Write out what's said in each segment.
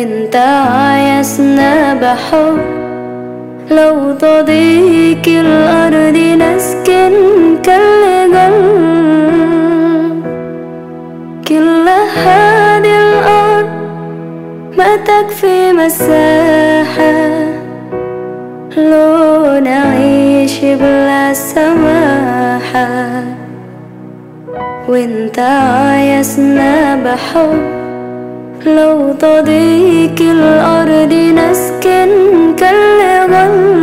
وانت عايزنا بحب. لو تضيق الأرض نسكن كالجل كل هذه الأرض ما تكفي مساحة. لو نعيش بلا سماحة. وانت عايزنا بحب. لو تضيق الأرض نسكن كالغل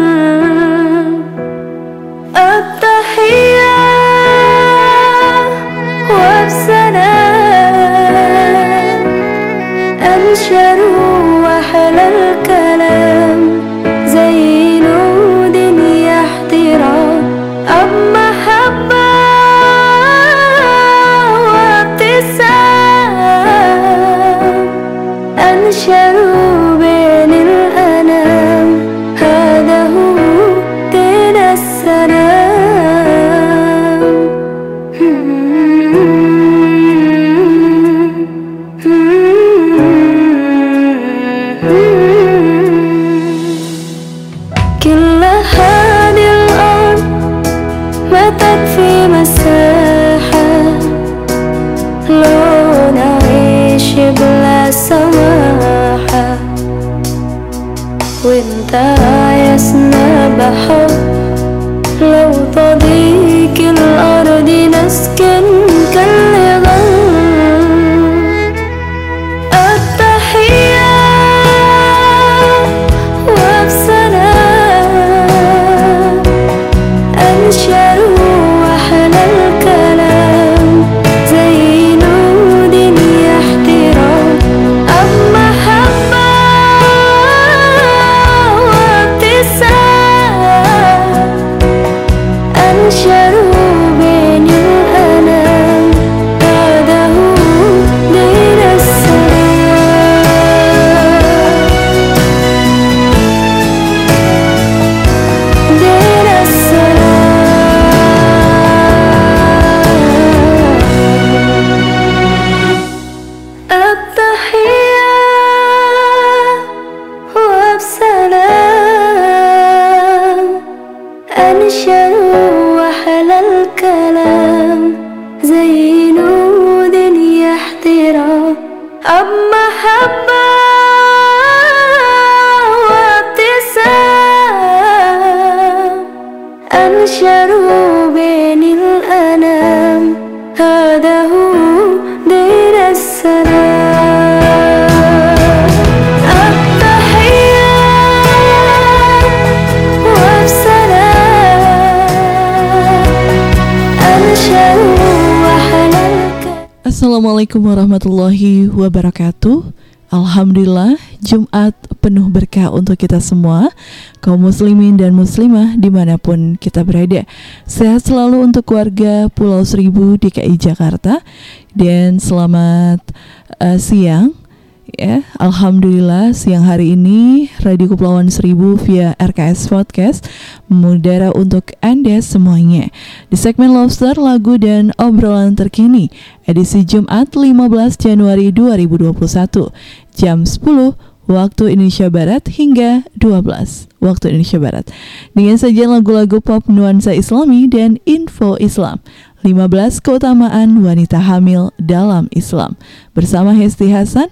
Assalamualaikum warahmatullahi wabarakatuh. Alhamdulillah, Jumat penuh berkah untuk kita semua, kaum muslimin dan muslimah di mana pun kita berada. Sehat selalu untuk warga Pulau Seribu DKI Jakarta dan selamat eh, siang. Ya, Alhamdulillah siang hari ini Radio Kepulauan Seribu via RKS Podcast mengudara untuk Anda semuanya. Di segmen Lobster, lagu dan obrolan terkini edisi Jumat 15 Januari 2021 jam 10 waktu Indonesia Barat hingga 12 waktu Indonesia Barat. Dengan sajian lagu-lagu pop nuansa Islami dan info Islam. 15 keutamaan wanita hamil dalam Islam. Bersama Hesti Hasan,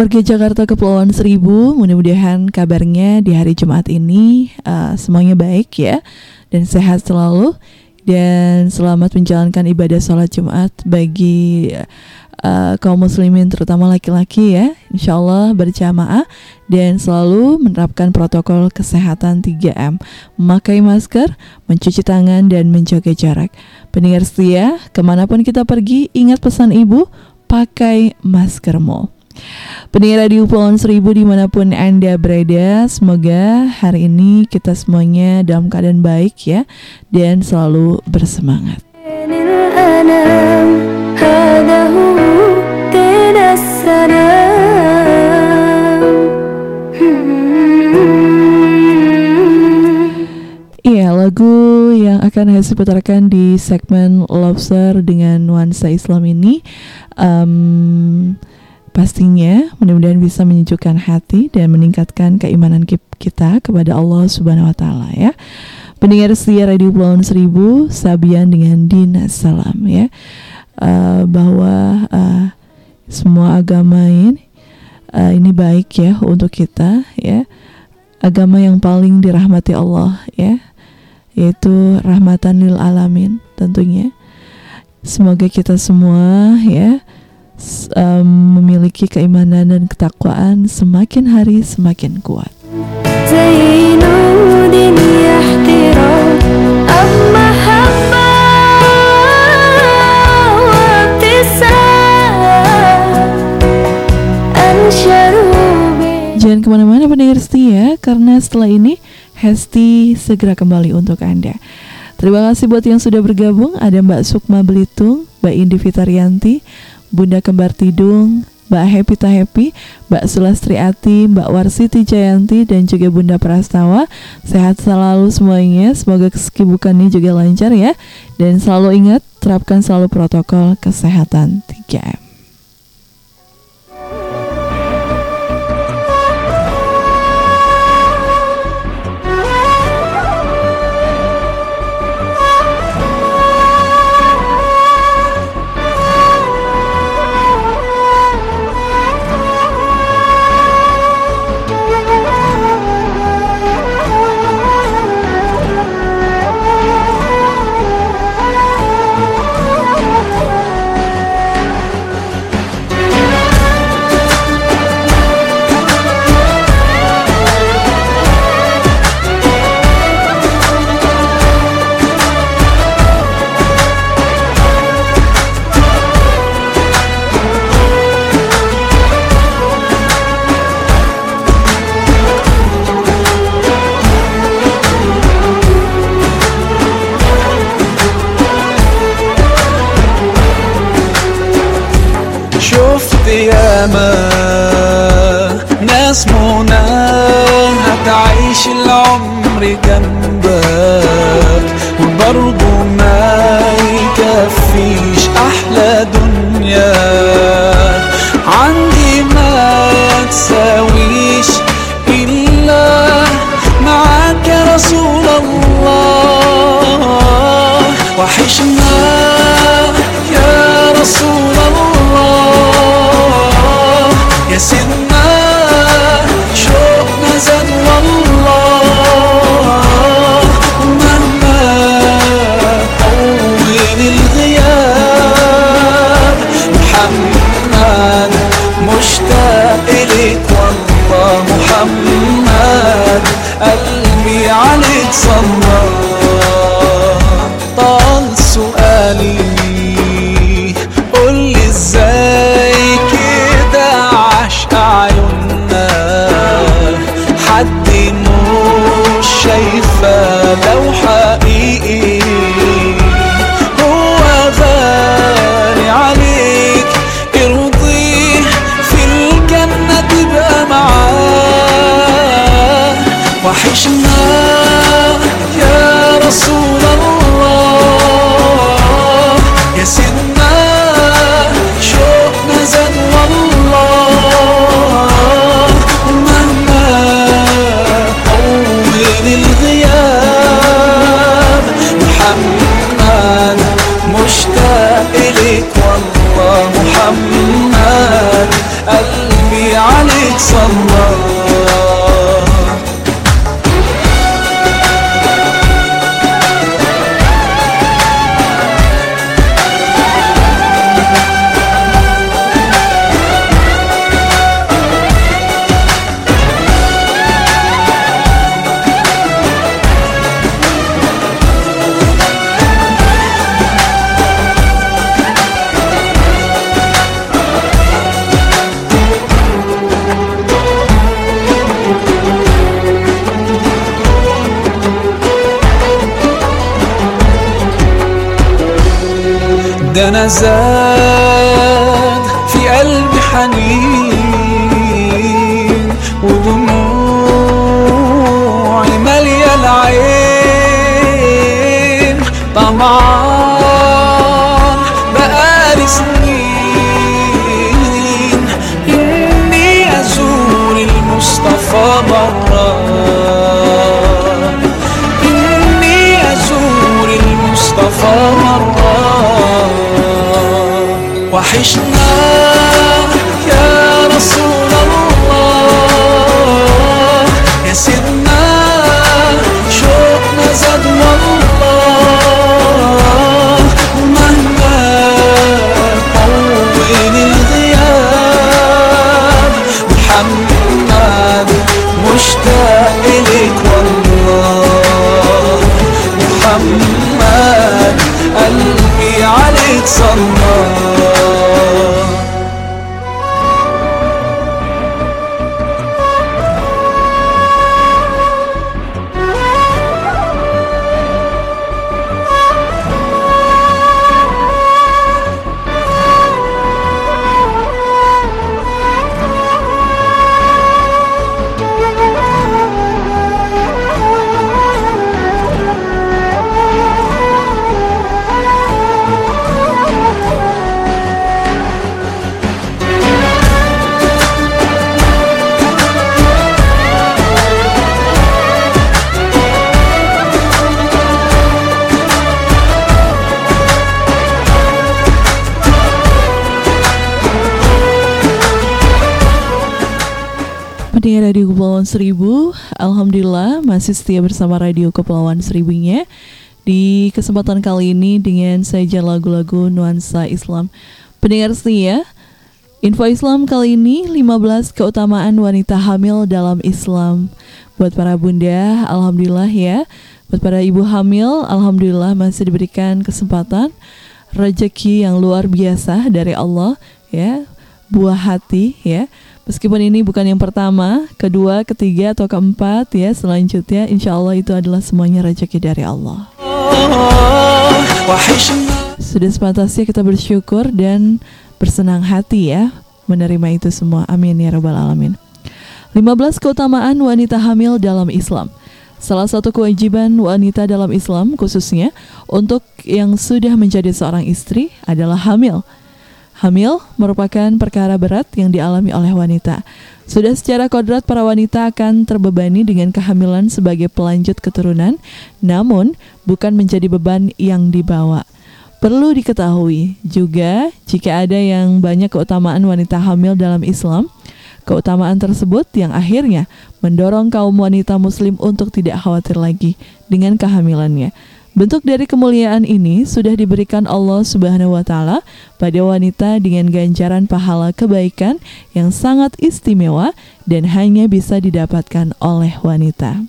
Warga Jakarta Kepulauan Seribu, mudah-mudahan kabarnya di hari Jumat ini uh, semuanya baik ya dan sehat selalu dan selamat menjalankan ibadah sholat Jumat bagi uh, kaum muslimin terutama laki-laki ya. Insya Allah berjamaah dan selalu menerapkan protokol kesehatan 3M memakai masker, mencuci tangan dan menjaga jarak. Pendengar setia ke mana pun kita pergi ingat pesan ibu pakai maskermu Pendengar Radio Pulau Seribu di mana pun Anda berada, semoga hari ini kita semuanya dalam keadaan baik ya dan selalu bersemangat. Iya, lagu yang akan saya putarkan di segmen Lobster dengan nuansa Islam ini um, Pastinya mudah-mudahan bisa menyejukkan hati dan meningkatkan keimanan ki- kita kepada Allah Subhanahu Wa Taala ya. Pendengar setia Radio Pulauan Seribu, Sabian dengan Dina Salam ya, Eh, bahwa eh, semua agama ini eh, ini baik ya untuk kita ya. Agama yang paling dirahmati Allah ya, yaitu rahmatan lil alamin tentunya. Semoga kita semua ya um, memiliki keimanan dan ketakwaan semakin hari semakin kuat. Jangan ke mana-mana pendengar ya, karena setelah ini Hesti segera kembali untuk Anda. Terima kasih buat yang sudah bergabung, ada Mbak Sukma Belitung, Mbak Indi Fitarianti, Bunda Kembar Tidung, Mbak Happy Happy, Mbak Sulastri Ati, Mbak Warsiti Jayanti, dan juga Bunda Prastawa. Sehat selalu semuanya. Semoga kesibukannya juga lancar ya. Dan selalu ingat, terapkan selalu protokol kesehatan 3M. Masih setia bersama Radio Kepulauan Seribunya. Di kesempatan kali ini dengan saja lagu-lagu nuansa Islam. Pendengar setia, info Islam kali ini 15 keutamaan wanita hamil dalam Islam. Buat para bunda, Alhamdulillah ya. Buat para ibu hamil, Alhamdulillah masih diberikan kesempatan Rezeki yang luar biasa dari Allah ya. Buah hati ya Meskipun ini bukan yang pertama, kedua, ketiga, atau keempat ya selanjutnya insya Allah itu adalah semuanya rezeki dari Allah. Sudah sepatasnya kita bersyukur dan bersenang hati ya menerima itu semua. Amin ya rabbal alamin. 15 keutamaan wanita hamil dalam Islam. Salah satu kewajiban wanita dalam Islam khususnya untuk yang sudah menjadi seorang istri adalah hamil. Hamil merupakan perkara berat yang dialami oleh wanita. Sudah secara kodrat para wanita akan terbebani dengan kehamilan sebagai pelanjut keturunan, namun bukan menjadi beban yang dibawa. Perlu diketahui juga jika ada yang banyak keutamaan wanita hamil dalam Islam, keutamaan tersebut yang akhirnya mendorong kaum wanita muslim untuk tidak khawatir lagi dengan kehamilannya. Bentuk dari kemuliaan ini sudah diberikan Allah Subhanahu wa taala pada wanita dengan ganjaran pahala kebaikan yang sangat istimewa dan hanya bisa didapatkan oleh wanita.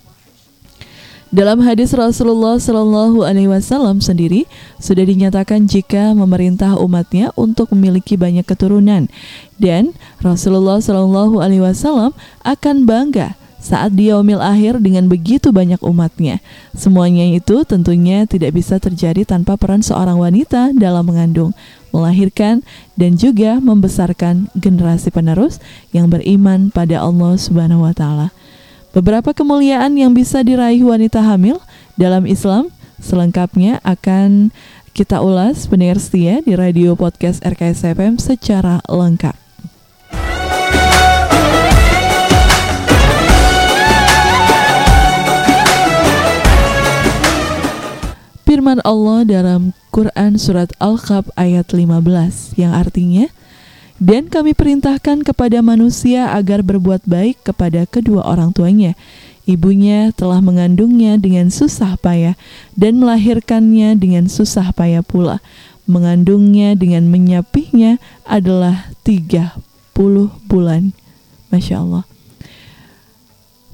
Dalam hadis Rasulullah Shallallahu Alaihi Wasallam sendiri sudah dinyatakan jika memerintah umatnya untuk memiliki banyak keturunan dan Rasulullah Shallallahu Alaihi Wasallam akan bangga saat di yaumil akhir dengan begitu banyak umatnya. Semuanya itu tentunya tidak bisa terjadi tanpa peran seorang wanita dalam mengandung, melahirkan, dan juga membesarkan generasi penerus yang beriman pada Allah Subhanahu wa taala. Beberapa kemuliaan yang bisa diraih wanita hamil dalam Islam selengkapnya akan kita ulas pendengar setia di radio podcast RKS FM secara lengkap. Firman Allah dalam Quran surat Al-Qaf ayat 15 yang artinya dan kami perintahkan kepada manusia agar berbuat baik kepada kedua orang tuanya. Ibunya telah mengandungnya dengan susah payah dan melahirkannya dengan susah payah pula. Mengandungnya dengan menyapihnya adalah 30 bulan. Masya Allah.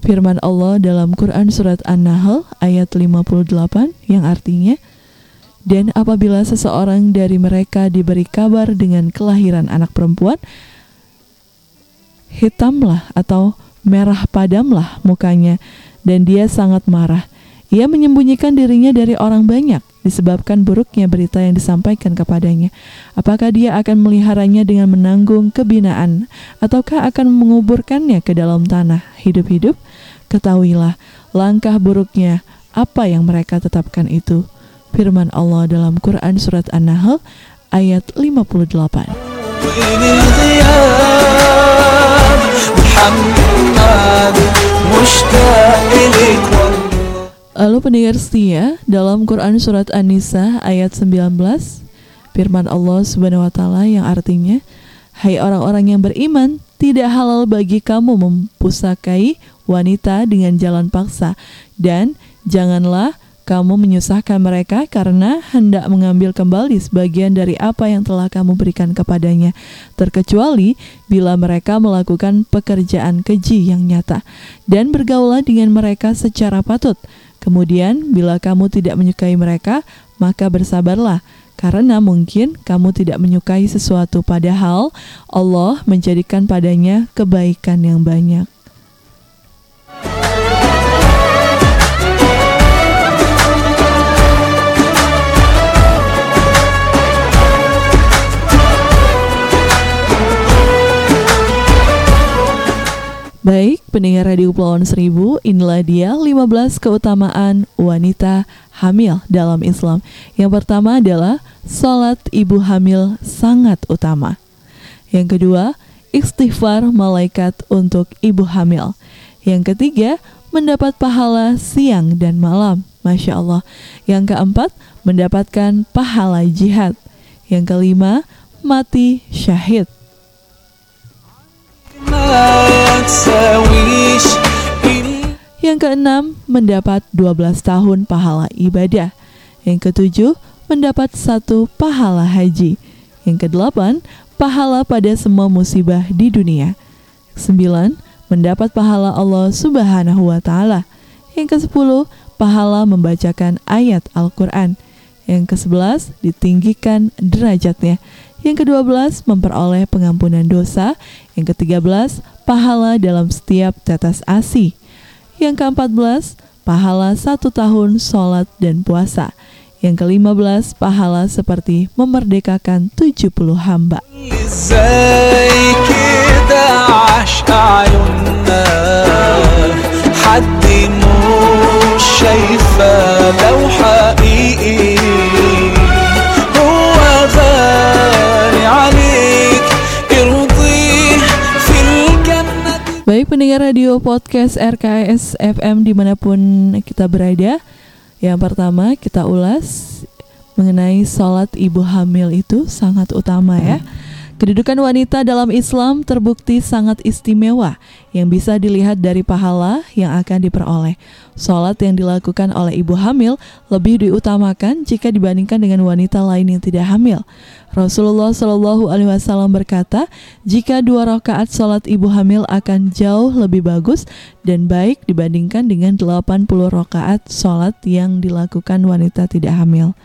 Firman Allah dalam Quran Surat An-Nahl ayat 58 yang artinya, Dan apabila seseorang dari mereka diberi kabar dengan kelahiran anak perempuan, hitamlah atau merah padamlah mukanya, dan dia sangat marah. Ia menyembunyikan dirinya dari orang banyak disebabkan buruknya berita yang disampaikan kepadanya. Apakah dia akan meliharanya dengan menanggung kebinaan ataukah akan menguburkannya ke dalam tanah hidup-hidup, ketahuilah langkah buruknya apa yang mereka tetapkan itu. Firman Allah dalam Quran Surat An-Nahl ayat 58. Lalu pendengar setia, dalam Quran Surat An-Nisa ayat 19, firman Allah Subhanahu wa Ta'ala yang artinya, Hai orang-orang yang beriman tidak halal bagi kamu mempusakai wanita dengan jalan paksa. Dan janganlah kamu menyusahkan mereka karena hendak mengambil kembali sebagian dari apa yang telah kamu berikan kepadanya. Terkecuali bila mereka melakukan pekerjaan keji yang nyata dan bergaulah dengan mereka secara patut. Kemudian, bila kamu tidak menyukai mereka, maka bersabarlah, karena mungkin kamu tidak menyukai sesuatu, padahal Allah menjadikan padanya kebaikan yang banyak. Baik, pendengar Radio Kepulauan Seribu, inilah dia 15 keutamaan wanita hamil dalam Islam. Yang pertama adalah sholat ibu hamil sangat utama. Yang kedua, istighfar malaikat untuk ibu hamil. Yang ketiga, mendapat pahala siang dan malam. Masya Allah. Yang keempat, mendapatkan pahala jihad. Yang kelima, mati syahid. Yang keenam, mendapat 12 tahun pahala ibadah. Yang ketujuh, mendapat satu pahala haji. Yang kedelapan, pahala pada semua musibah di dunia. Sembilan, mendapat pahala Allah Subhanahu wa Ta'ala. Yang kesepuluh, pahala membacakan ayat Al-Quran. Yang kesebelas, ditinggikan derajatnya. Yang kedua belas, memperoleh pengampunan dosa. Yang ketiga belas, pahala dalam setiap tetes ASI. Yang keempat belas, pahala satu tahun sholat dan puasa. Yang kelima belas, pahala seperti memerdekakan 70 hamba. ازاي كده عاش عيوننا حد مش شايفه لو حقيقي pendengar radio podcast RKS FM di mana pun kita berada. Yang pertama kita ulas mengenai sholat ibu hamil itu sangat utama ya Kedudukan wanita dalam Islam terbukti sangat istimewa yang bisa dilihat dari pahala yang akan diperoleh. Sholat yang dilakukan oleh ibu hamil lebih diutamakan jika dibandingkan dengan wanita lain yang tidak hamil. Rasulullah Shallallahu Alaihi Wasallam berkata, jika dua rakaat sholat ibu hamil akan jauh lebih bagus dan baik dibandingkan dengan 80 rakaat sholat yang dilakukan wanita tidak hamil.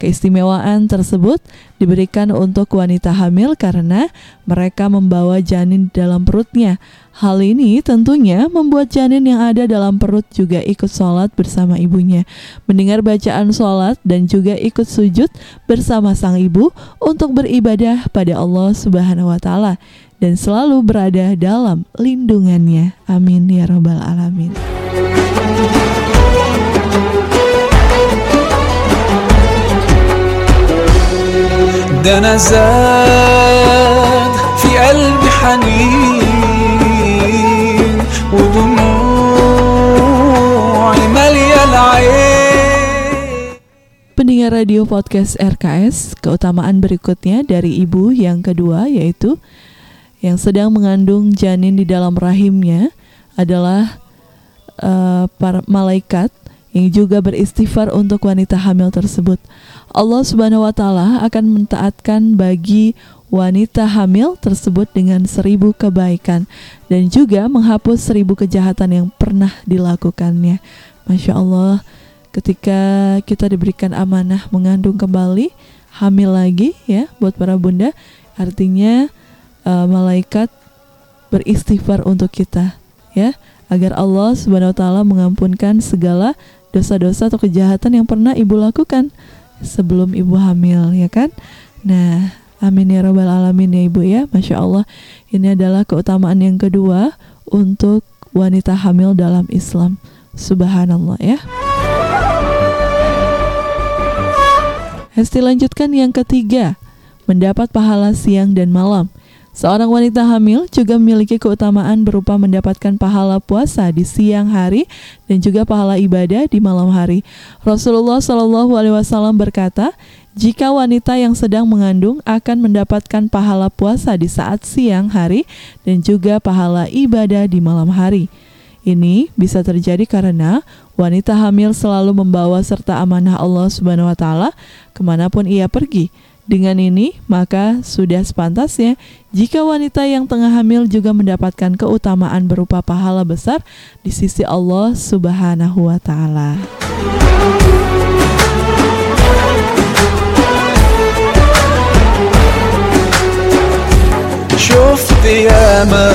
Keistimewaan tersebut diberikan untuk wanita hamil karena mereka membawa janin dalam perutnya. Hal ini tentunya membuat janin yang ada dalam perut juga ikut sholat bersama ibunya, mendengar bacaan sholat dan juga ikut sujud bersama sang ibu untuk beribadah pada Allah Subhanahu wa Ta'ala dan selalu berada dalam lindungannya. Amin ya Rabbal 'Alamin. ده انا زاد في قلبي حنين ودموعي ماليه العين Pendengar radio podcast RKS, keutamaan berikutnya dari ibu yang kedua yaitu yang sedang mengandung janin di dalam rahimnya adalah uh, para malaikat yang juga beristighfar untuk wanita hamil tersebut. Allah Subhanahu wa taala akan mentaatkan bagi wanita hamil tersebut dengan seribu kebaikan dan juga menghapus seribu kejahatan yang pernah dilakukannya. Masya Allah, ketika kita diberikan amanah mengandung kembali, hamil lagi ya buat para bunda, artinya uh, malaikat beristighfar untuk kita ya agar Allah Subhanahu wa taala mengampunkan segala dosa-dosa atau kejahatan yang pernah ibu lakukan sebelum ibu hamil ya kan. Nah, Amin ya robbal alamin ya ibu ya, masya Allah. Ini adalah keutamaan yang kedua untuk wanita hamil dalam Islam. Subhanallah ya. Hesti lanjutkan yang ketiga, mendapat pahala siang dan malam. Seorang wanita hamil juga memiliki keutamaan berupa mendapatkan pahala puasa di siang hari dan juga pahala ibadah di malam hari. Rasulullah Shallallahu Alaihi Wasallam berkata, jika wanita yang sedang mengandung akan mendapatkan pahala puasa di saat siang hari dan juga pahala ibadah di malam hari. Ini bisa terjadi karena wanita hamil selalu membawa serta amanah Allah Subhanahu wa taala ke mana pun ia pergi. Dengan ini, maka sudah sepantasnya jika wanita yang tengah hamil juga mendapatkan keutamaan berupa pahala besar di sisi Allah Subhanahu wa taala. شفت ياما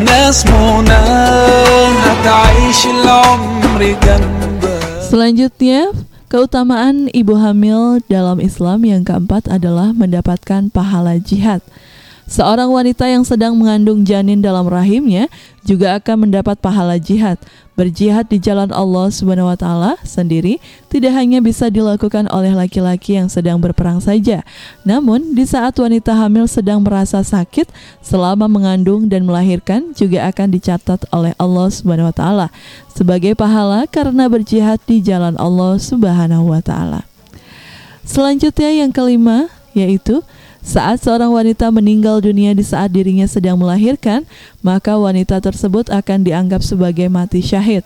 ناس منى هتعيش العمر جنبك Selanjutnya, keutamaan ibu hamil dalam Islam yang keempat adalah mendapatkan pahala jihad. Seorang wanita yang sedang mengandung janin dalam rahimnya juga akan mendapat pahala jihad. Berjihad di jalan Allah Subhanahu wa taala sendiri tidak hanya bisa dilakukan oleh laki-laki yang sedang berperang saja. Namun, di saat wanita hamil sedang merasa sakit selama mengandung dan melahirkan juga akan dicatat oleh Allah Subhanahu wa taala sebagai pahala karena berjihad di jalan Allah Subhanahu wa taala. Selanjutnya yang kelima yaitu saat seorang wanita meninggal dunia di saat dirinya sedang melahirkan, maka wanita tersebut akan dianggap sebagai mati syahid.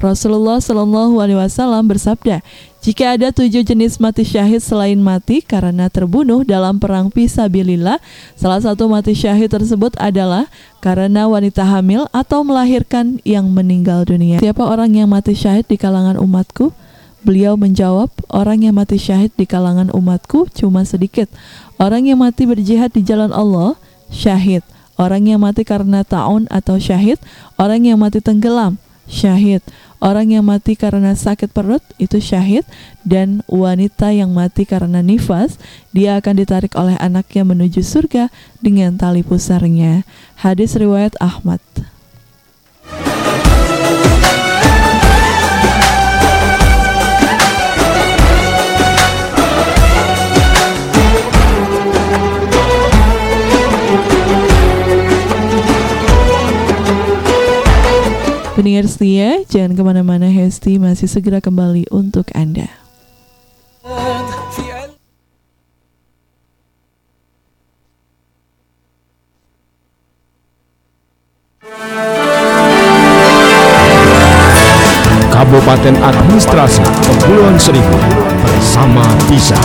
Rasulullah Shallallahu Alaihi Wasallam bersabda, jika ada tujuh jenis mati syahid selain mati karena terbunuh dalam perang fisabilillah, salah satu mati syahid tersebut adalah karena wanita hamil atau melahirkan yang meninggal dunia. Siapa orang yang mati syahid di kalangan umatku? Beliau menjawab, orang yang mati syahid di kalangan umatku cuma sedikit. Orang yang mati berjihad di jalan Allah, syahid. Orang yang mati karena ta'un atau syahid, orang yang mati tenggelam, syahid. Orang yang mati karena sakit perut itu syahid dan wanita yang mati karena nifas dia akan ditarik oleh anaknya menuju surga dengan tali pusarnya. Hadis riwayat Ahmad. Pendengar setia, jangan ke mana-mana Hesti masih segera kembali untuk Anda. Kabupaten Administrasi Kepulauan Seribu bersama bisa.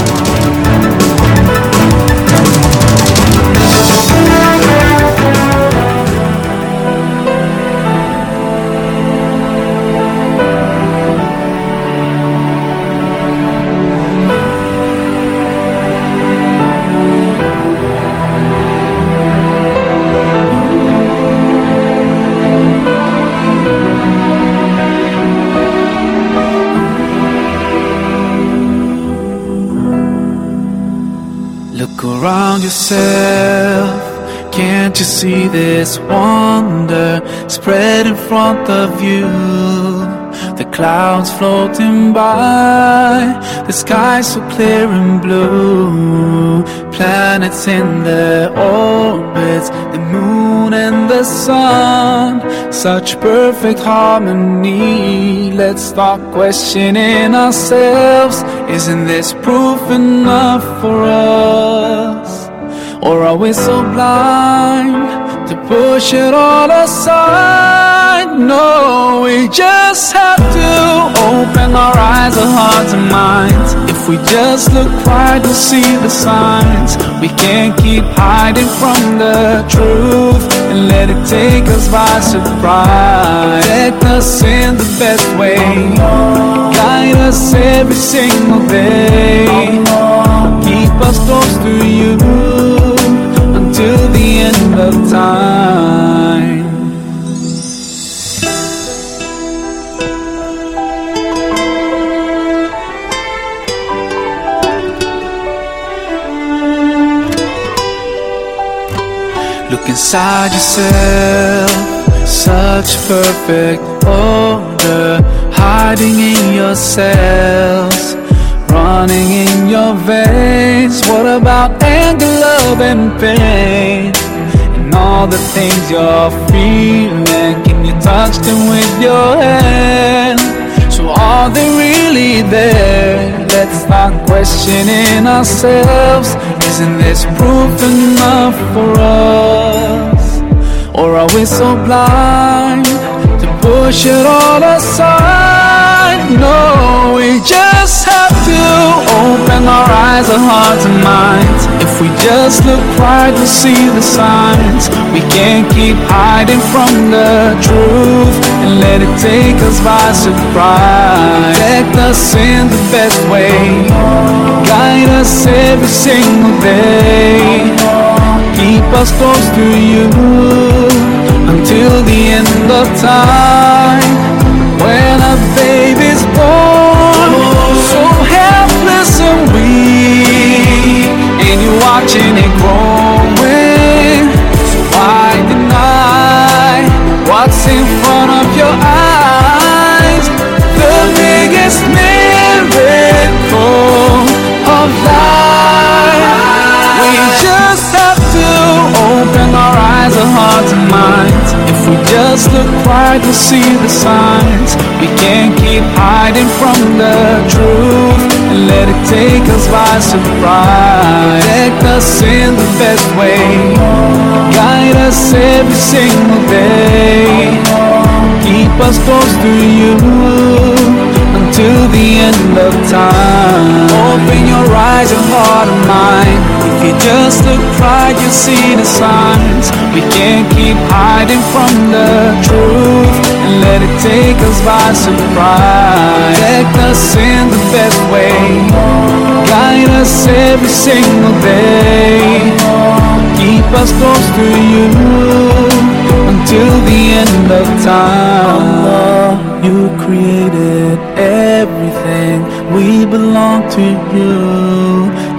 Around yourself. Can't you see this wonder spread in front of you? the clouds floating by, the sky so clear and blue, planets in their orbits, the moon and the sun, such perfect harmony. Let's stop questioning ourselves. Isn't this proof enough for us? Or are we so blind to push it all aside? No, we just have to open our eyes, our hearts and minds. If we just look right, we'll see the signs. We can't keep hiding from the truth and let it take us by surprise. Protect us in the best way, guide us every single day. Keep us close to you of time. Look inside yourself, such perfect order, hiding in your cells, running in your veins. What about anger, love, and pain? All the things you're feeling, can you touch them with your hand? So are they really there? Let's start questioning ourselves. Isn't this proof enough for us? Or are we so blind to push it all aside? No, we just have to open our eyes, our hearts and minds. If we just look right, we'll see the signs. We can't keep hiding from the truth and let it take us by surprise. Protect us in the best way, guide us every single day. Keep us close to you until the end of time. When a baby's so helpless and weak, and you're watching it growing. So why deny what's in front of your eyes? The biggest miracle of life. We just have to open our eyes, our hearts and minds. We just look right, we'll see the signs. We can't keep hiding from the truth and let it take us by surprise. Protect us in the best way, guide us every single day. Keep us close to you until the end of time. Open your eyes, your heart and mind. If you just look right, you'll see the signs. We can't keep hiding from the truth and let it take us by surprise. Protect us in the best way, guide us every single day. Keep us close to you until the end of time. You created everything. We belong to you.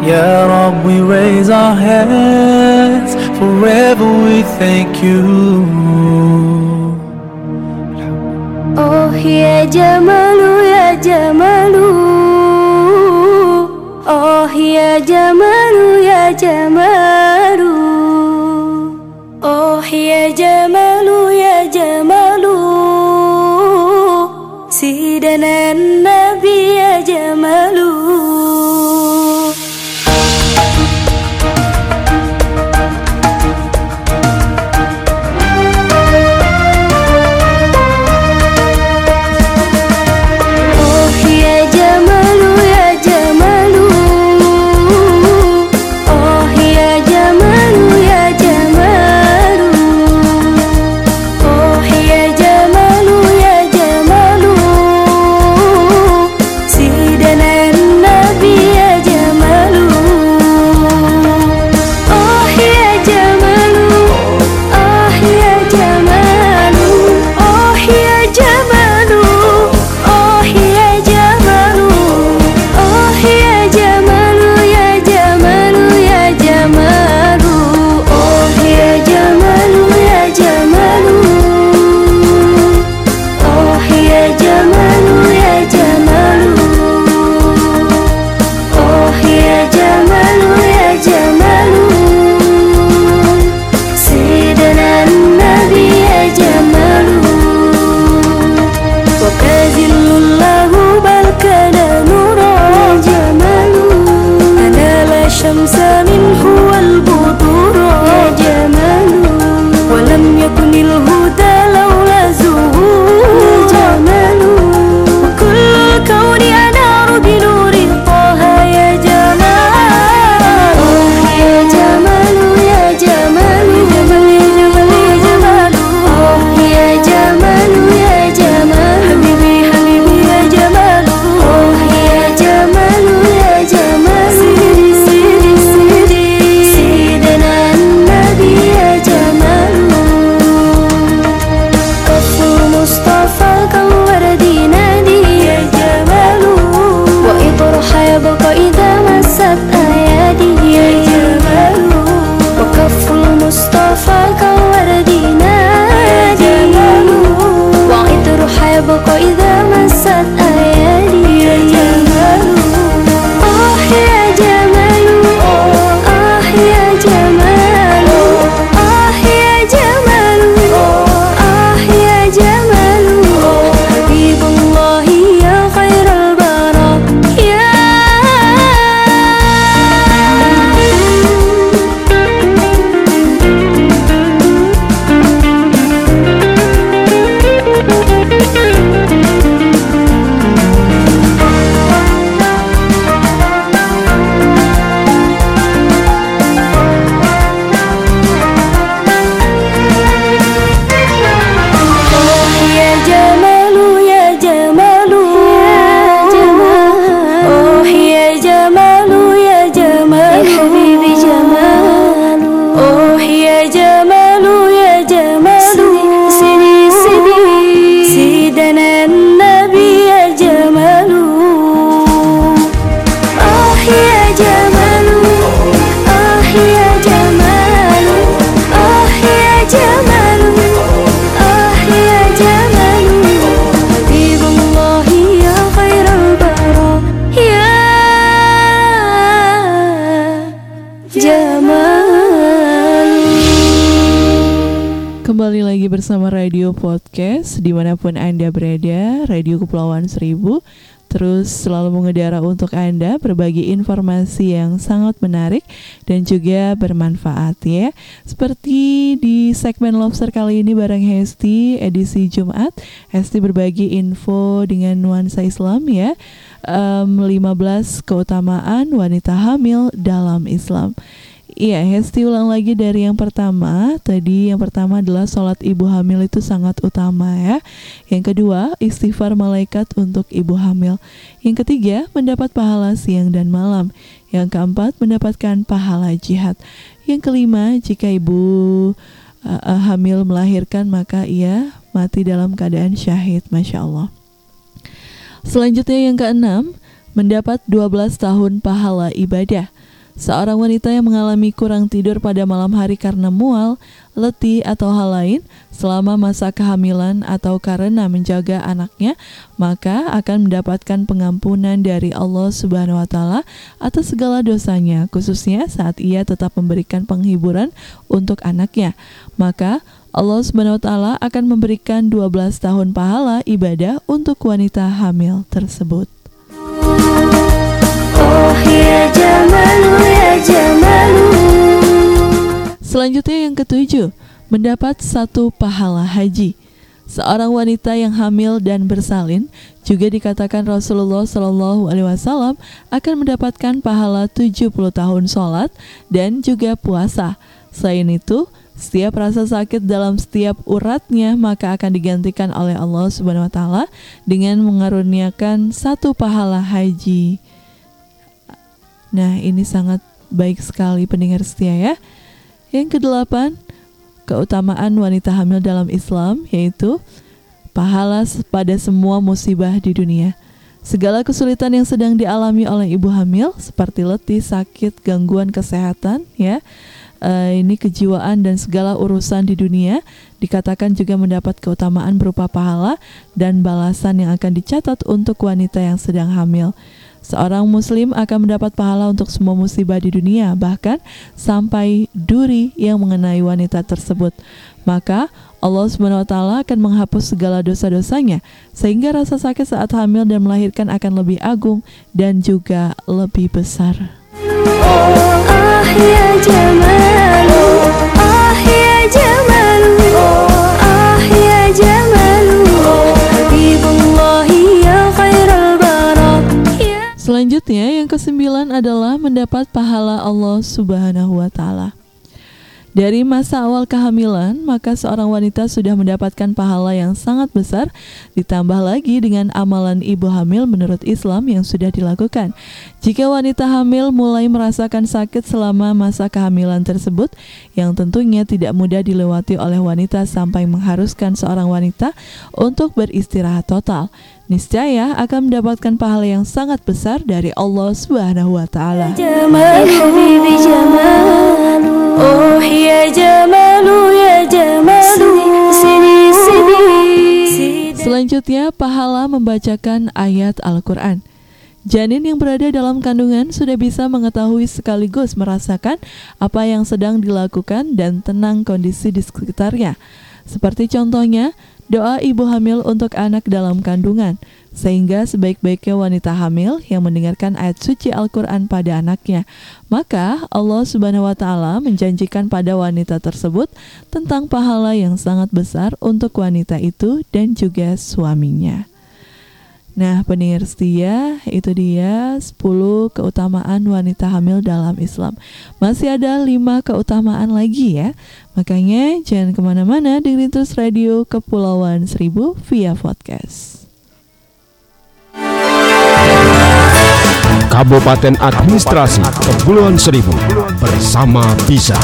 Ya Rab, we raise our hands. Forever we thank you. Oh ya Jamalu ya Jamalu Oh ya Jamalu ya Jamalu Podcast di mana pun Anda berada, Radio Kepulauan Seribu terus selalu mengudara untuk Anda berbagi informasi yang sangat menarik dan juga bermanfaat ya. Seperti di segmen Lobster kali ini bareng Hesti edisi Jumat, Hesti berbagi info dengan nuansa Islam ya. Um, 15 keutamaan wanita hamil dalam Islam. Iya, Hesti ulang lagi dari yang pertama. Tadi yang pertama adalah sholat ibu hamil itu sangat utama ya. Yang kedua, istighfar malaikat untuk ibu hamil. Yang ketiga, mendapat pahala siang dan malam. Yang keempat, mendapatkan pahala jihad. Yang kelima, jika ibu uh, uh, hamil melahirkan maka ia mati dalam keadaan syahid. Masya Allah. Selanjutnya yang keenam, mendapat 12 tahun pahala ibadah. Seorang wanita yang mengalami kurang tidur pada malam hari karena mual, letih, atau hal lain selama masa kehamilan atau karena menjaga anaknya, maka akan mendapatkan pengampunan dari Allah Subhanahu wa taala atas segala dosanya, khususnya saat ia tetap memberikan penghiburan untuk anaknya. Maka Allah Subhanahu wa taala akan memberikan 12 tahun pahala ibadah untuk wanita hamil tersebut. Selanjutnya yang ketujuh, mendapat satu pahala haji. Seorang wanita yang hamil dan bersalin juga dikatakan Rasulullah Shallallahu Alaihi Wasallam akan mendapatkan pahala 70 tahun sholat dan juga puasa. Selain itu, setiap rasa sakit dalam setiap uratnya maka akan digantikan oleh Allah Subhanahu Wa Taala dengan mengaruniakan satu pahala haji. Nah, ini sangat baik sekali pendengar setia ya. Yang kedelapan, keutamaan wanita hamil dalam Islam yaitu pahala pada semua musibah di dunia. Segala kesulitan yang sedang dialami oleh ibu hamil seperti letih, sakit, gangguan kesehatan ya. Uh, ini kejiwaan dan segala urusan di dunia dikatakan juga mendapat keutamaan berupa pahala dan balasan yang akan dicatat untuk wanita yang sedang hamil. Seorang muslim akan mendapat pahala untuk semua musibah di dunia, bahkan sampai duri yang mengenai wanita tersebut. Maka Allah Subhanahu wa taala akan menghapus segala dosa-dosanya sehingga rasa sakit saat hamil dan melahirkan akan lebih agung dan juga lebih besar. Ah ya Jamalu Selanjutnya yang kesembilan adalah mendapat pahala Allah Subhanahu wa taala. Dari masa awal kehamilan, maka seorang wanita sudah mendapatkan pahala yang sangat besar, ditambah lagi dengan amalan ibu hamil menurut Islam yang sudah dilakukan. Jika wanita hamil mulai merasakan sakit selama masa kehamilan tersebut, yang tentunya tidak mudah dilewati oleh wanita sampai mengharuskan seorang wanita untuk beristirahat total, niscaya akan mendapatkan pahala yang sangat besar dari Allah Subhanahu wa taala. Oh ya Jamalu ya Jamalu sini sini Selanjutnya, pahala membacakan ayat Al-Quran. Janin yang berada dalam kandungan sudah bisa mengetahui sekaligus merasakan apa yang sedang dilakukan dan tenang kondisi di sekitarnya. Seperti contohnya, doa ibu hamil untuk anak dalam kandungan, sehingga sebaik-baiknya wanita hamil yang mendengarkan ayat suci Al-Quran pada anaknya, maka Allah Subhanahu wa Ta'ala menjanjikan pada wanita tersebut tentang pahala yang sangat besar untuk wanita itu dan juga suaminya. Nah, pendengar setia, itu dia 10 keutamaan wanita hamil dalam Islam. Masih ada 5 keutamaan lagi ya. Makanya jangan ke mana-mana, dengerin terus radio Kepulauan Seribu via podcast. Kabupaten Administrasi Kepulauan Seribu bersama Bisa.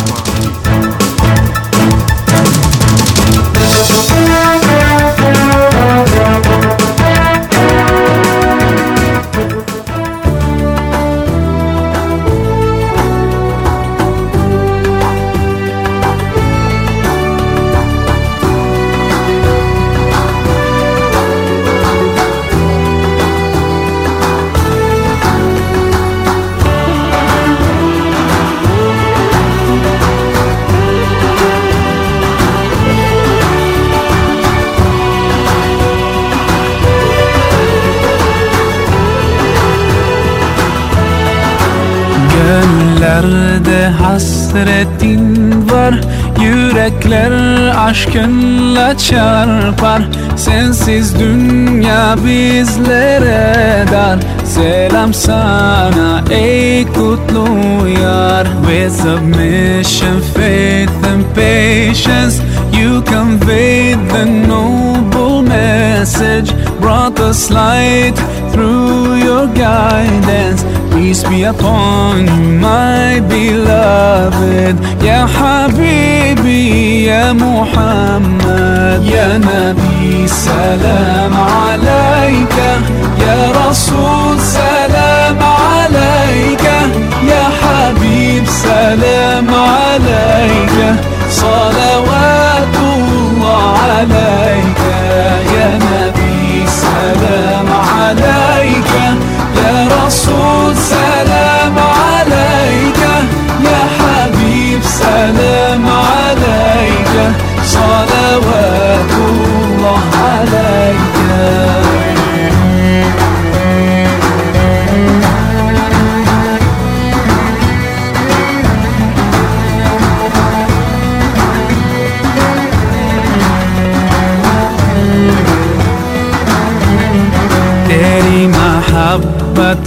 Hasretin var. Yürekler aşkınla çarpar. Sensiz dünya bizlere dar. Selam sana ey kutlu yar. With submission, faith and patience. You conveyed the noble message. Brought us light through your guidance Peace be upon you, my beloved. Ya Habibi, Ya Muhammad Ya Nabi, salam alayka. Ya Rasul, salam alayka. Ya Habib, salam alayka. Salawatullah alayka. Ya Nabi, salam alayka. Ya Rasul, salam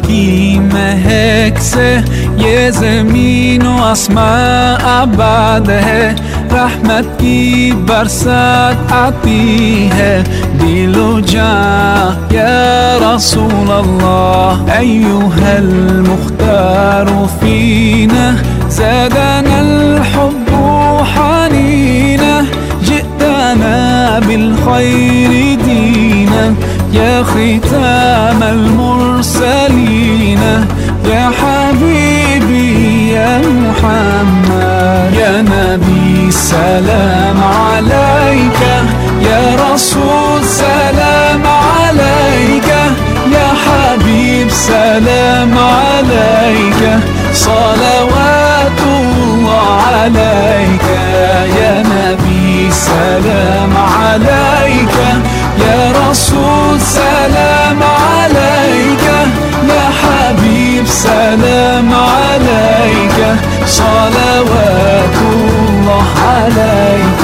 قیمه هکسه یه زمین و اسماء عبده رحمت کی برسات عطی ہے دل و جان رسول الله أيها المختار فينا زادنا الحب حنينا جئتنا بالخير دينا يا ختام المرسلين يا حبيبي يا محمد يا نبي سلام عليك يا رسول سلام عليك يا حبيب سلام عليك صلوات الله عليك يا نبي سلام عليك. يا رسول سلام عليك يا حبيب سلام عليك صلوات الله عليك.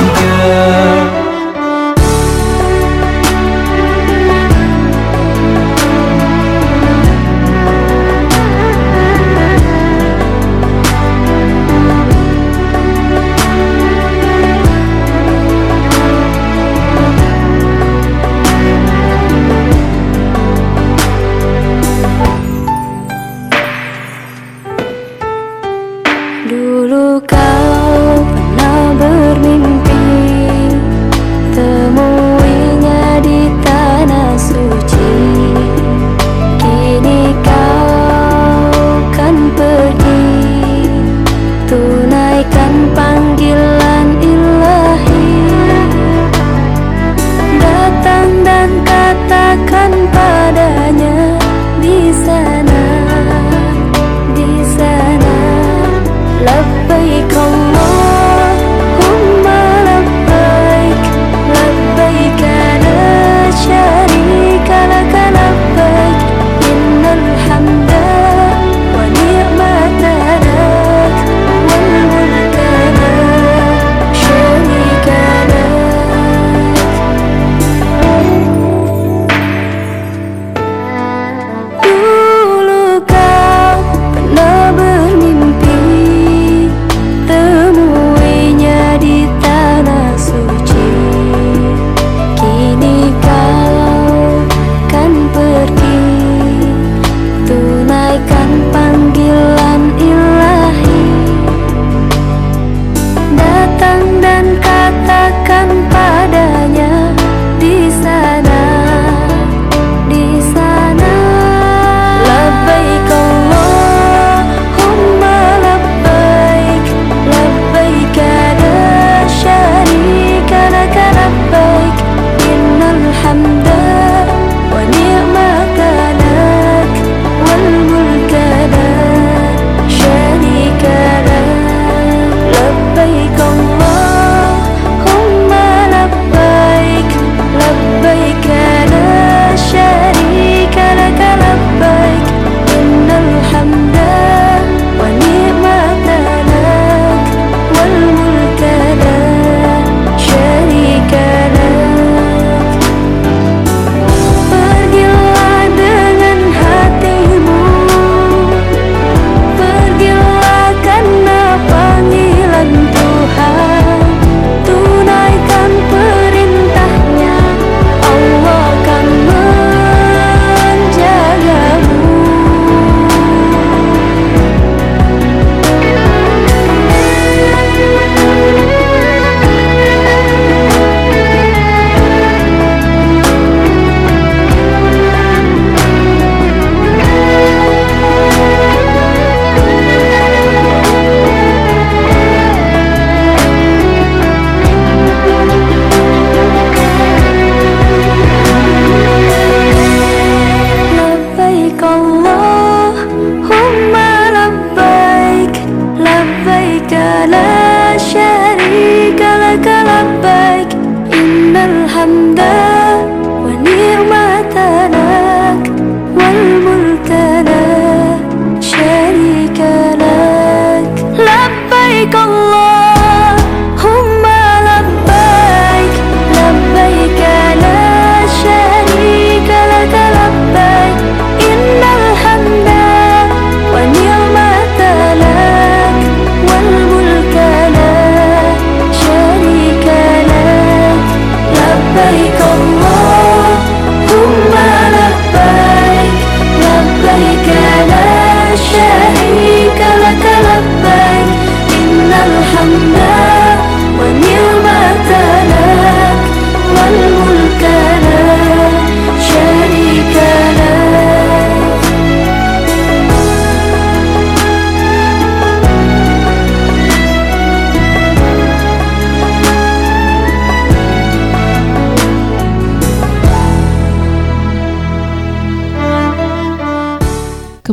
love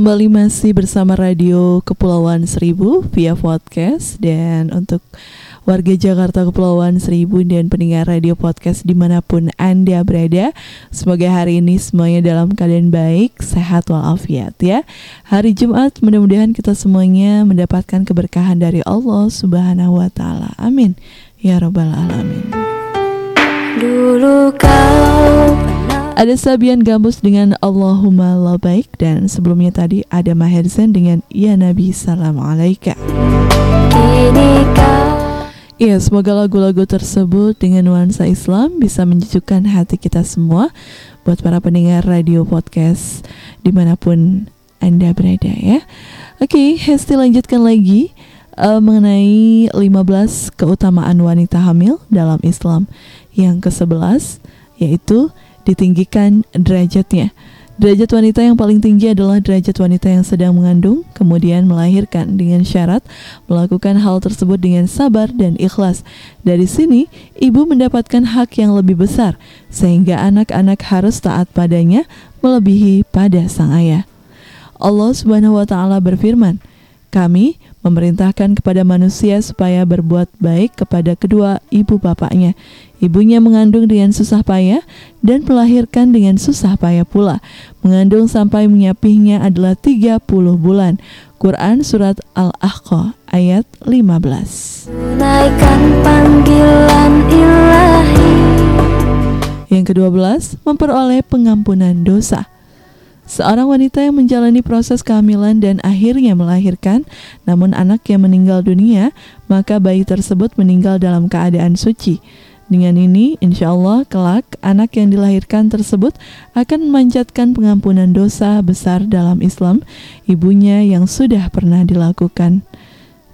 Kembali masih bersama Radio Kepulauan Seribu via podcast. Dan untuk warga Jakarta Kepulauan Seribu dan pendengar radio podcast di mana pun Anda berada Semoga hari ini semuanya dalam keadaan baik, sehat walafiat ya. Hari Jumat mudah-mudahan kita semuanya mendapatkan keberkahan dari Allah Subhanahu Wa Taala. Amin. Ya Rabbal Alamin. Dulu kau Ada Sabian Gambus dengan Allahumma labaik dan sebelumnya tadi ada Maher Zain dengan Ya Nabi Salam Alaika. Iya, semoga lagu-lagu tersebut dengan nuansa Islam bisa menyejukkan hati kita semua buat para pendengar radio podcast di mana pun Anda berada ya. Oke, Hesti lanjutkan lagi eh, mengenai 15 keutamaan wanita hamil dalam Islam. Yang ke-11 yaitu ditinggikan derajatnya. Derajat wanita yang paling tinggi adalah derajat wanita yang sedang mengandung, kemudian melahirkan dengan syarat melakukan hal tersebut dengan sabar dan ikhlas. Dari sini, ibu mendapatkan hak yang lebih besar, sehingga anak-anak harus taat padanya melebihi pada sang ayah. Allah Subhanahu wa taala berfirman, "Kami memerintahkan kepada manusia supaya berbuat baik kepada kedua ibu bapaknya. Ibunya mengandung dengan susah payah dan melahirkan dengan susah payah pula. Mengandung sampai menyapihnya adalah 30 bulan." Quran surat Al-Ahqaf ayat 15. Naikkan panggilan ilahi Yang ke-12, memperoleh pengampunan dosa. Seorang wanita yang menjalani proses kehamilan dan akhirnya melahirkan, namun anak yang meninggal dunia, maka bayi tersebut meninggal dalam keadaan suci. Dengan ini, insya Allah kelak anak yang dilahirkan tersebut akan memanjatkan pengampunan dosa besar dalam Islam ibunya yang sudah pernah dilakukan.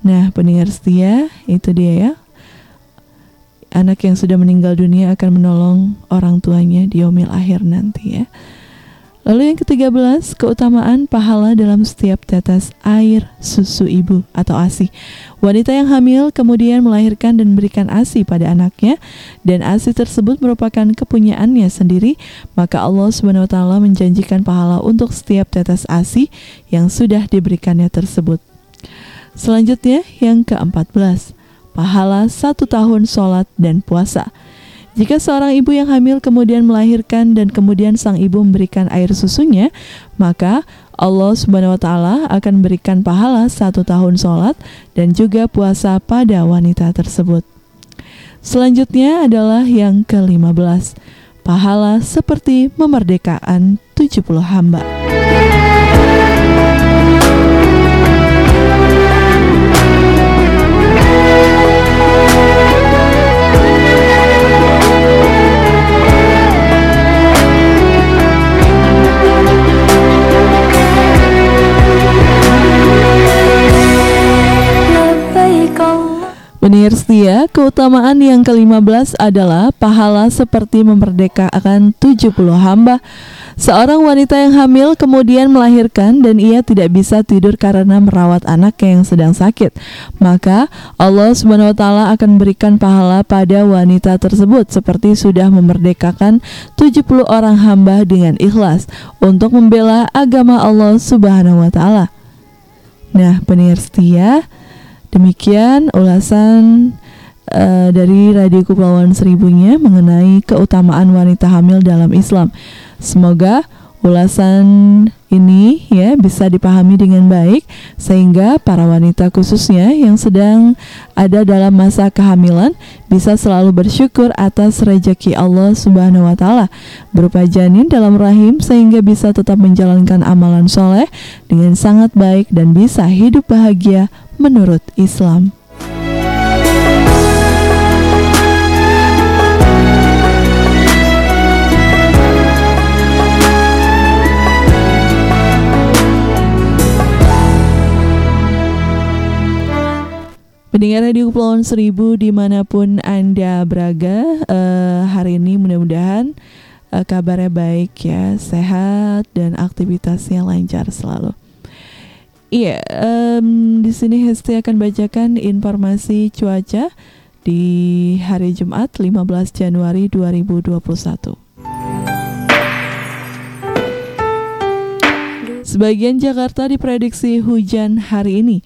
Nah, pendengar setia, itu dia ya. Anak yang sudah meninggal dunia akan menolong orang tuanya di yaumil akhir nanti ya. Lalu yang ke-13, keutamaan pahala dalam setiap tetes air susu ibu atau ASI. Wanita yang hamil kemudian melahirkan dan memberikan ASI pada anaknya dan ASI tersebut merupakan kepunyaannya sendiri, maka Allah Subhanahu wa taala menjanjikan pahala untuk setiap tetes ASI yang sudah diberikannya tersebut. Selanjutnya yang ke-14, pahala satu tahun sholat dan puasa. Jika seorang ibu yang hamil kemudian melahirkan dan kemudian sang ibu memberikan air susunya, maka Allah Subhanahu wa taala akan berikan pahala satu tahun sholat dan juga puasa pada wanita tersebut. Selanjutnya adalah yang ke-15. Pahala seperti memerdekakan 70 hamba. Pendengar setia, keutamaan yang ke-15 adalah pahala seperti memerdekakan 70 hamba. Seorang wanita yang hamil kemudian melahirkan dan ia tidak bisa tidur karena merawat anaknya yang sedang sakit. Maka Allah Subhanahu wa taala akan berikan pahala pada wanita tersebut seperti sudah memerdekakan 70 orang hamba dengan ikhlas untuk membela agama Allah Subhanahu wa taala. Nah, pendengar setia, Demikian ulasan uh, dari Radio Kepulauan Seribunya mengenai keutamaan wanita hamil dalam Islam. Semoga ulasan ini ya bisa dipahami dengan baik sehingga para wanita khususnya yang sedang ada dalam masa kehamilan bisa selalu bersyukur atas rezeki Allah Subhanahu wa taala berupa janin dalam rahim sehingga bisa tetap menjalankan amalan soleh dengan sangat baik dan bisa hidup bahagia menurut Islam. Pendengar Radio Kepulauan Seribu di mana pun Anda berada uh, Hari ini mudah-mudahan uh, kabarnya baik ya Sehat dan aktivitasnya lancar selalu Iya, um, di sini Hesti akan bacakan informasi cuaca di hari Jumat 15 Januari 2021 Sebagian Jakarta diprediksi hujan hari ini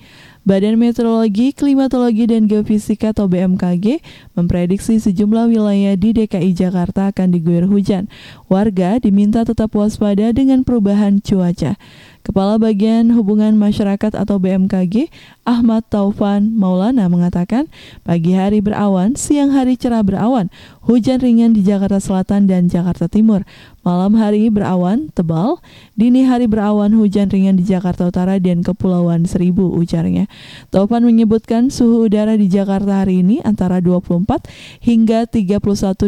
Badan Meteorologi, Klimatologi, dan Geofisika atau BMKG memprediksi sejumlah wilayah di DKI Jakarta akan diguyur hujan. Warga diminta tetap waspada dengan perubahan cuaca. Kepala Bagian Hubungan Masyarakat atau BMKG, Ahmad Taufan Maulana mengatakan, pagi hari berawan, siang hari cerah berawan, hujan ringan di Jakarta Selatan dan Jakarta Timur. Malam hari berawan tebal, dini hari berawan hujan ringan di Jakarta Utara dan Kepulauan Seribu ujarnya. Taufan menyebutkan suhu udara di Jakarta hari ini antara 24 hingga 31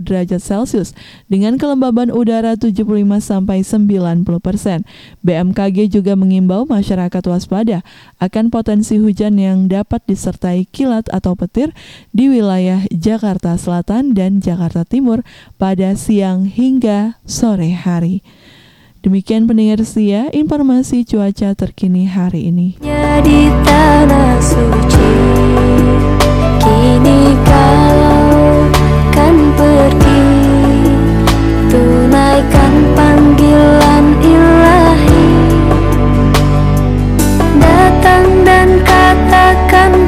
derajat Celcius dengan kelembaban udara 75 sampai 90 persen. BMKG juga mengimbau masyarakat waspada akan potensi hujan yang dapat disertai kilat atau petir di wilayah Jakarta Selatan dan Jakarta Timur pada siang hingga sore hari. Demikian pendengar setia informasi cuaca terkini hari ini. Jadi tanah suci, kini kau kan pergi, tunaikan panggilan ilahi, katakan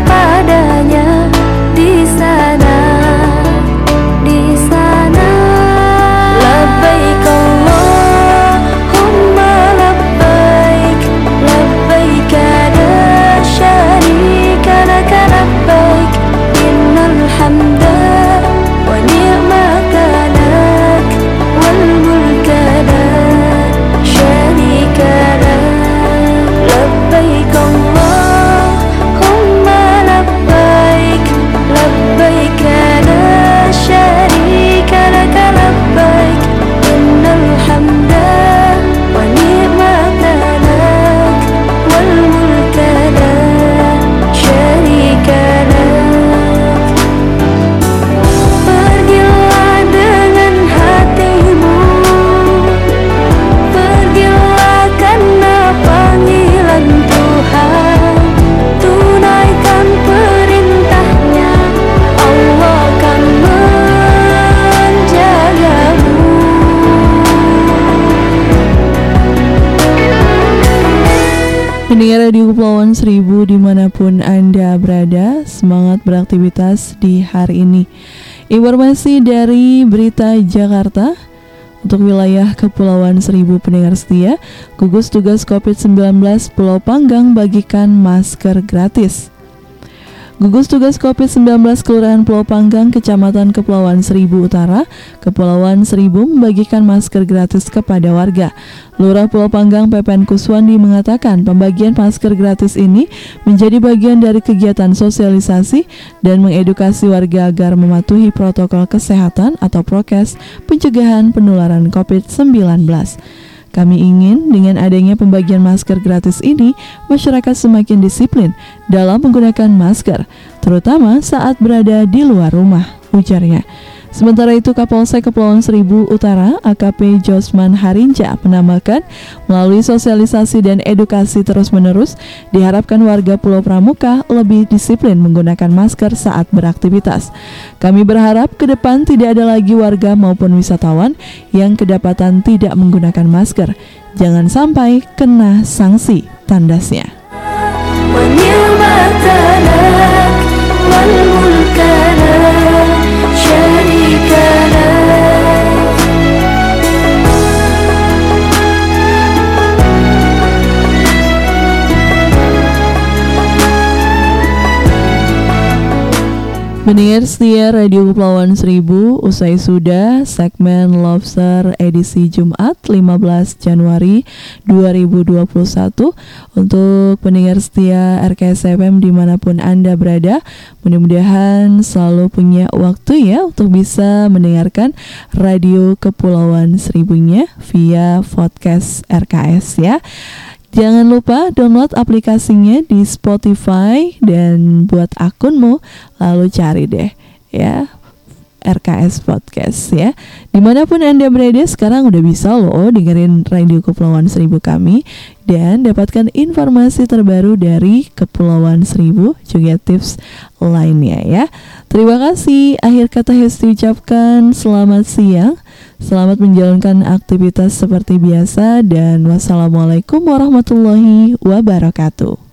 Pendengar Radio Kepulauan Seribu di mana pun Anda berada, semangat beraktivitas di hari ini. Informasi dari Berita Jakarta untuk wilayah Kepulauan Seribu pendengar setia, gugus tugas COVID-19 Pulau Panggang bagikan masker gratis. Gugus Tugas COVID-19 Kelurahan Pulau Panggang, Kecamatan Kepulauan Seribu Utara, Kepulauan Seribu membagikan masker gratis kepada warga. Lurah Pulau Panggang Pepen Kuswandi mengatakan pembagian masker gratis ini menjadi bagian dari kegiatan sosialisasi dan mengedukasi warga agar mematuhi protokol kesehatan atau prokes pencegahan penularan COVID-19. Kami ingin dengan adanya pembagian masker gratis ini, masyarakat semakin disiplin dalam menggunakan masker, terutama saat berada di luar rumah, ujarnya. Sementara itu Kapolsek Kepulauan Seribu Utara AKP Josman Harinja menambahkan melalui sosialisasi dan edukasi terus-menerus diharapkan warga Pulau Pramuka lebih disiplin menggunakan masker saat beraktivitas. Kami berharap ke depan tidak ada lagi warga maupun wisatawan yang kedapatan tidak menggunakan masker. Jangan sampai kena sanksi, tandasnya. 这一个。Mendengar setia Radio Kepulauan Seribu Usai sudah segmen Lobster edisi Jumat 15 Januari 2021 Untuk pendengar setia RKS FM di mana pun Anda berada Mudah-mudahan selalu punya waktu ya Untuk bisa mendengarkan Radio Kepulauan Seribunya Via podcast RKS ya Jangan lupa download aplikasinya di Spotify dan buat akunmu lalu cari deh ya RKS Podcast ya. Di mana pun Anda berada sekarang udah bisa loh dengerin Radio Kepulauan Seribu kami dan dapatkan informasi terbaru dari Kepulauan Seribu juga tips lainnya ya. Terima kasih. Akhir kata Hesti ucapkan selamat siang. Selamat menjalankan aktivitas seperti biasa dan wassalamualaikum warahmatullahi wabarakatuh.